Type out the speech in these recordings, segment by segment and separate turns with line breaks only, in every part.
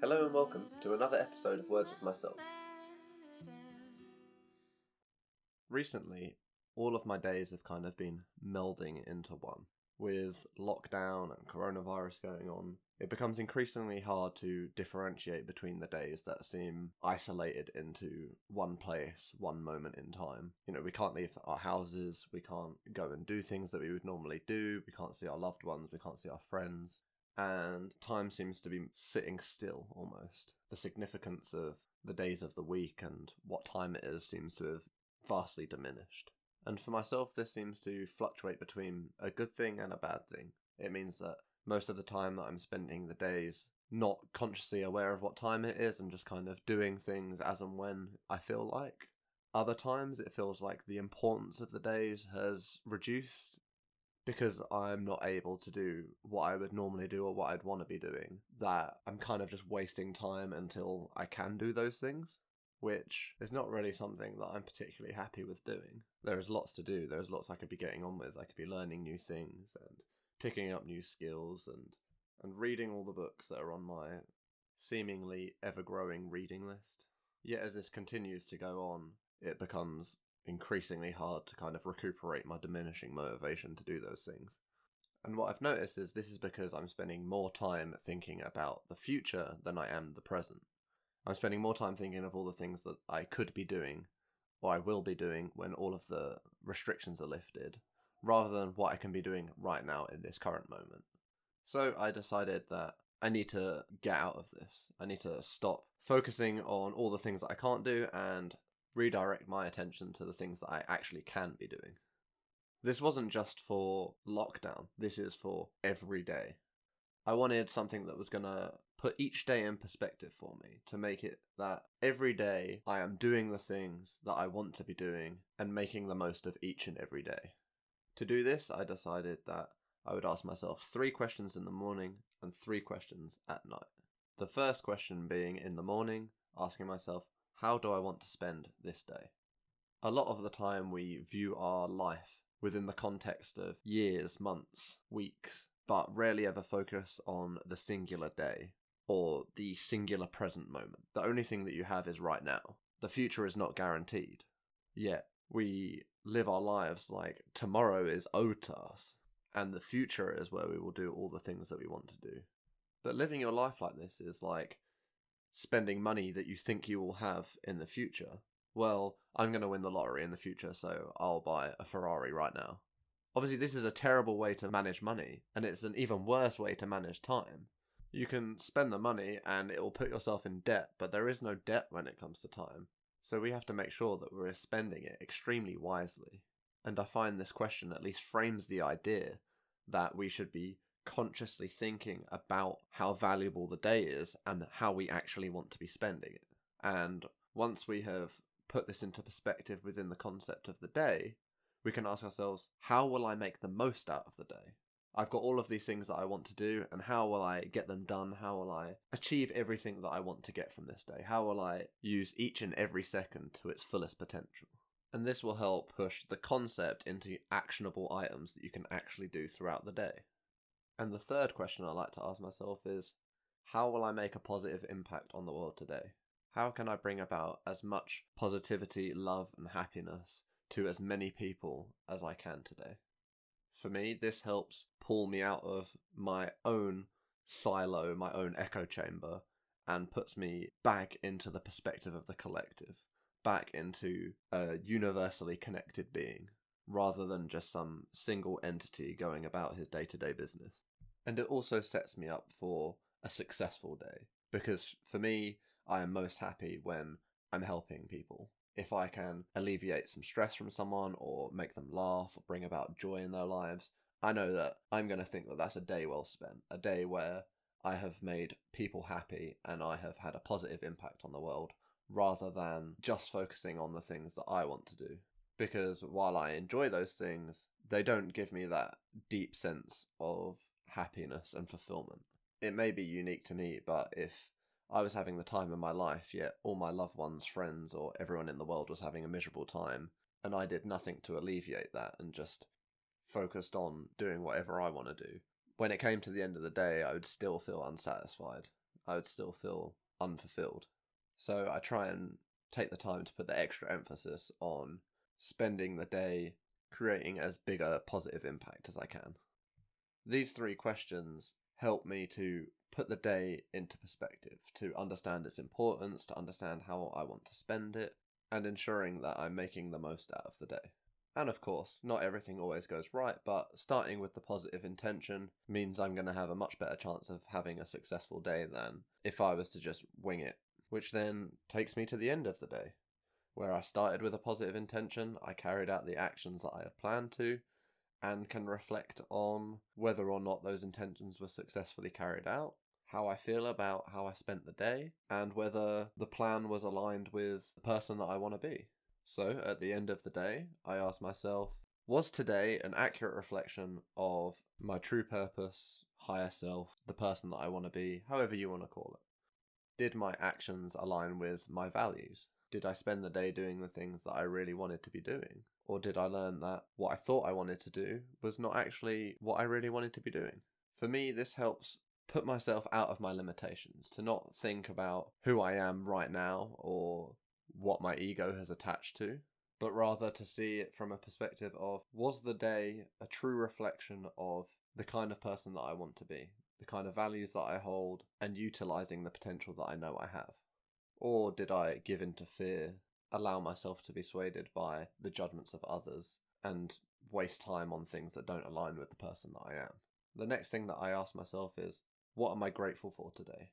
Hello and welcome to another episode of Words with Myself. Recently, all of my days have kind of been melding into one. With lockdown and coronavirus going on, it becomes increasingly hard to differentiate between the days that seem isolated into one place, one moment in time. You know, we can't leave our houses, we can't go and do things that we would normally do, we can't see our loved ones, we can't see our friends and time seems to be sitting still almost. The significance of the days of the week and what time it is seems to have vastly diminished. And for myself, this seems to fluctuate between a good thing and a bad thing. It means that most of the time that I'm spending the days not consciously aware of what time it is and just kind of doing things as and when I feel like. Other times it feels like the importance of the days has reduced because I'm not able to do what I would normally do or what I'd want to be doing, that I'm kind of just wasting time until I can do those things, which is not really something that I'm particularly happy with doing. There is lots to do, there's lots I could be getting on with. I could be learning new things and picking up new skills and and reading all the books that are on my seemingly ever growing reading list. Yet as this continues to go on, it becomes increasingly hard to kind of recuperate my diminishing motivation to do those things. And what I've noticed is this is because I'm spending more time thinking about the future than I am the present. I'm spending more time thinking of all the things that I could be doing or I will be doing when all of the restrictions are lifted, rather than what I can be doing right now in this current moment. So I decided that I need to get out of this. I need to stop focusing on all the things that I can't do and redirect my attention to the things that I actually can be doing. This wasn't just for lockdown, this is for every day. I wanted something that was going to put each day in perspective for me to make it that every day I am doing the things that I want to be doing and making the most of each and every day. To do this, I decided that I would ask myself three questions in the morning and three questions at night. The first question being in the morning, asking myself, how do I want to spend this day? A lot of the time, we view our life within the context of years, months, weeks, but rarely ever focus on the singular day or the singular present moment. The only thing that you have is right now. The future is not guaranteed. Yet, we live our lives like tomorrow is owed to us, and the future is where we will do all the things that we want to do. But living your life like this is like spending money that you think you will have in the future. Well, I'm going to win the lottery in the future, so I'll buy a Ferrari right now. Obviously, this is a terrible way to manage money, and it's an even worse way to manage time. You can spend the money and it will put yourself in debt, but there is no debt when it comes to time. So we have to make sure that we're spending it extremely wisely. And I find this question at least frames the idea that we should be consciously thinking about how valuable the day is and how we actually want to be spending it. And once we have put this into perspective within the concept of the day, we can ask ourselves, how will I make the most out of the day? I've got all of these things that I want to do, and how will I get them done? How will I achieve everything that I want to get from this day? How will I use each and every second to its fullest potential? And this will help push the concept into actionable items that you can actually do throughout the day. And the third question I like to ask myself is how will I make a positive impact on the world today? How can I bring about as much positivity, love, and happiness to as many people as I can today? For me, this helps pull me out of my own silo, my own echo chamber, and puts me back into the perspective of the collective, back into a universally connected being, rather than just some single entity going about his day to day business and it also sets me up for a successful day. Because for me i am most happy when i'm helping people. If i can alleviate some stress from someone or make them laugh or bring about joy in their lives i know that i'm going to think that that's a day well spent a day where i have made people happy and i have had a positive impact on the world rather than just focusing on the things that i want to do. Because while i enjoy those things they don't give me that deep sense of happiness and fulfillment. It may be unique to me, but if I was having the time of my life, yet all my loved ones, friends, or everyone in the world was having a miserable time, and I did nothing to alleviate that and just focused on doing whatever I want to do, when it came to the end of the day, I would still feel unsatisfied. I would still feel unfulfilled. So I try and take the time to put the extra emphasis on spending the day creating as big a positive impact as I can. These three questions help me to put the day into perspective, to understand its importance, to understand how I want to spend it, and ensuring that I'm making the most out of the day. And of course, not everything always goes right, but starting with the positive intention means I'm going to have a much better chance of having a successful day than if I was to just wing it. Which then takes me to the end of the day, where I started with a positive intention, I carried out the actions that I had planned to, and can reflect on whether or not those intentions were successfully carried out, how I feel about how I spent the day, and whether the plan was aligned with the person that I want to be. So, at the end of the day, I ask myself, was today an accurate reflection of my true purpose, higher self, the person that I want to be, however you want to call it? Did my actions align with my values? Did I spend the day doing the things that I really wanted to be doing? Or did I learn that what I thought I wanted to do was not actually what I really wanted to be doing? For me, this helps put myself out of my limitations, to not think about who I am right now or what my ego has attached to, but rather to see it from a perspective of was the day a true reflection of the kind of person that I want to be, the kind of values that I hold, and utilizing the potential that I know I have? Or did I give in to fear, allow myself to be swayed by the judgments of others, and waste time on things that don't align with the person that I am? The next thing that I ask myself is, what am I grateful for today?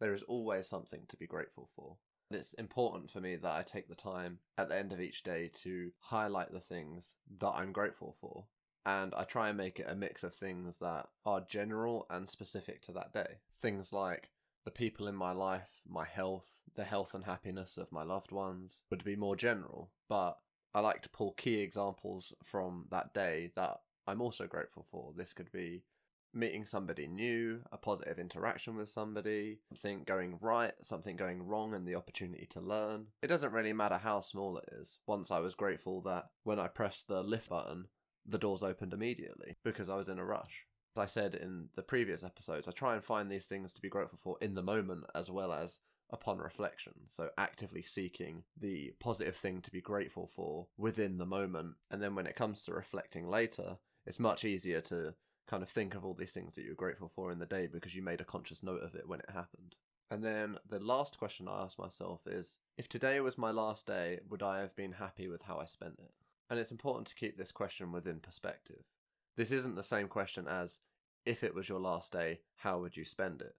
There is always something to be grateful for. It's important for me that I take the time at the end of each day to highlight the things that I'm grateful for. And I try and make it a mix of things that are general and specific to that day. Things like the people in my life, my health, the health and happiness of my loved ones would be more general, but I like to pull key examples from that day that I'm also grateful for. This could be meeting somebody new, a positive interaction with somebody, something going right, something going wrong, and the opportunity to learn. It doesn't really matter how small it is. Once I was grateful that when I pressed the lift button, the doors opened immediately because I was in a rush. As I said in the previous episodes, I try and find these things to be grateful for in the moment as well as upon reflection. So actively seeking the positive thing to be grateful for within the moment. And then when it comes to reflecting later, it's much easier to kind of think of all these things that you're grateful for in the day because you made a conscious note of it when it happened. And then the last question I ask myself is if today was my last day, would I have been happy with how I spent it? And it's important to keep this question within perspective. This isn't the same question as if it was your last day, how would you spend it?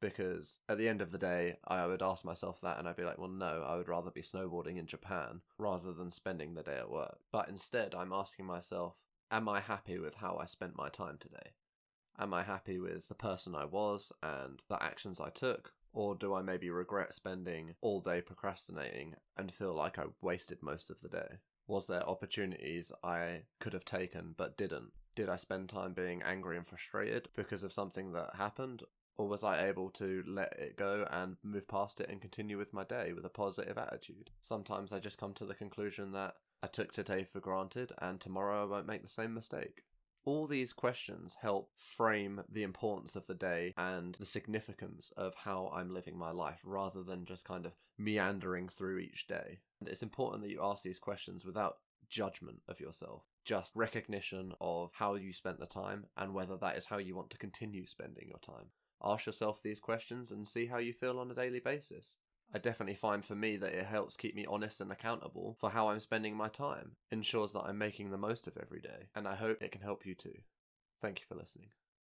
Because at the end of the day, I would ask myself that and I'd be like, well, no, I would rather be snowboarding in Japan rather than spending the day at work. But instead, I'm asking myself, am I happy with how I spent my time today? Am I happy with the person I was and the actions I took? Or do I maybe regret spending all day procrastinating and feel like I wasted most of the day? Was there opportunities I could have taken but didn't? Did I spend time being angry and frustrated because of something that happened? Or was I able to let it go and move past it and continue with my day with a positive attitude? Sometimes I just come to the conclusion that I took today for granted and tomorrow I won't make the same mistake. All these questions help frame the importance of the day and the significance of how I'm living my life rather than just kind of meandering through each day. And it's important that you ask these questions without judgment of yourself, just recognition of how you spent the time and whether that is how you want to continue spending your time. Ask yourself these questions and see how you feel on a daily basis. I definitely find for me that it helps keep me honest and accountable for how I'm spending my time, ensures that I'm making the most of every day, and I hope it can help you too. Thank you for listening.